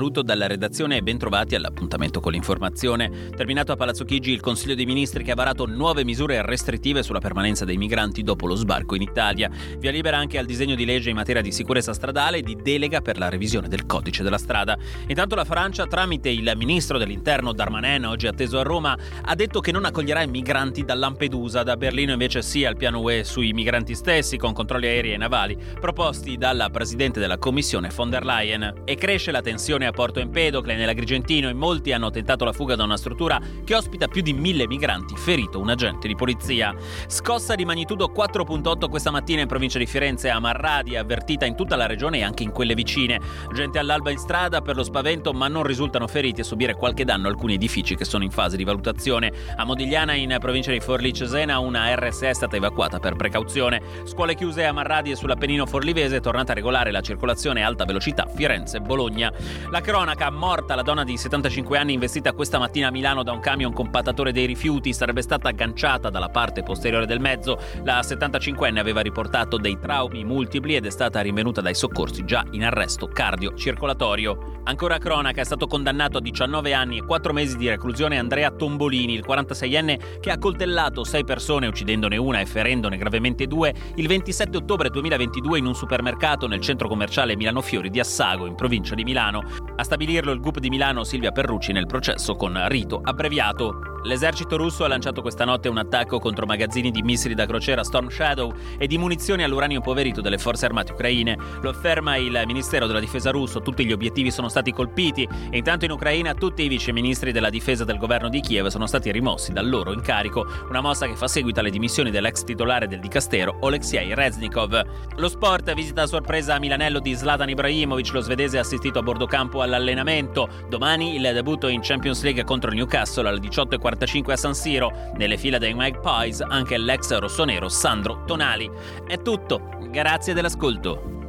Saluto dalla redazione e bentrovati all'appuntamento con l'informazione. Terminato a Palazzo Chigi il Consiglio dei Ministri che ha varato nuove misure restrittive sulla permanenza dei migranti dopo lo sbarco in Italia. Via libera anche al disegno di legge in materia di sicurezza stradale e di delega per la revisione del codice della strada. Intanto la Francia, tramite il ministro dell'interno Darmanin, oggi atteso a Roma, ha detto che non accoglierà i migranti da Lampedusa. Da Berlino invece sì al piano UE sui migranti stessi, con controlli aerei e navali, proposti dalla presidente della Commissione von der Leyen. E cresce la tensione a Porto Empedocle, nell'Agrigentino, e molti hanno tentato la fuga da una struttura che ospita più di mille migranti, ferito un agente di polizia. Scossa di magnitudo 4.8 questa mattina in provincia di Firenze a Marradi, avvertita in tutta la regione e anche in quelle vicine. Gente all'alba in strada per lo spavento, ma non risultano feriti a subire qualche danno alcuni edifici che sono in fase di valutazione. A Modigliana, in provincia di Forlì Cesena, una RSE è stata evacuata per precauzione. Scuole chiuse a Marradi e sull'Appennino Forlivese tornata a regolare la circolazione a alta velocità Firenze-Bologna. La cronaca, morta la donna di 75 anni investita questa mattina a Milano da un camion compattatore dei rifiuti, sarebbe stata agganciata dalla parte posteriore del mezzo. La 75enne aveva riportato dei traumi multipli ed è stata rinvenuta dai soccorsi già in arresto cardiocircolatorio. Ancora cronaca, è stato condannato a 19 anni e 4 mesi di reclusione Andrea Tombolini, il 46enne che ha coltellato 6 persone uccidendone una e ferendone gravemente due il 27 ottobre 2022 in un supermercato nel centro commerciale Milano Fiori di Assago, in provincia di Milano. A stabilirlo il GUP di Milano Silvia Perrucci nel processo con rito abbreviato. L'esercito russo ha lanciato questa notte un attacco contro magazzini di missili da crociera Storm Shadow e di munizioni all'uranio impoverito delle forze armate ucraine. Lo afferma il Ministero della Difesa russo, tutti gli obiettivi sono stati colpiti e intanto in Ucraina tutti i viceministri della difesa del governo di Kiev sono stati rimossi dal loro incarico, una mossa che fa seguito alle dimissioni dell'ex titolare del dicastero Oleksiy Reznikov. Lo sport visita a sorpresa a Milanello di Zlatan Ibrahimovic, lo svedese assistito a bordo campo all'allenamento. Domani il debutto in Champions League contro Newcastle alle 18.45 a San Siro. Nelle fila dei Magpies anche l'ex rossonero Sandro Tonali. È tutto, grazie dell'ascolto.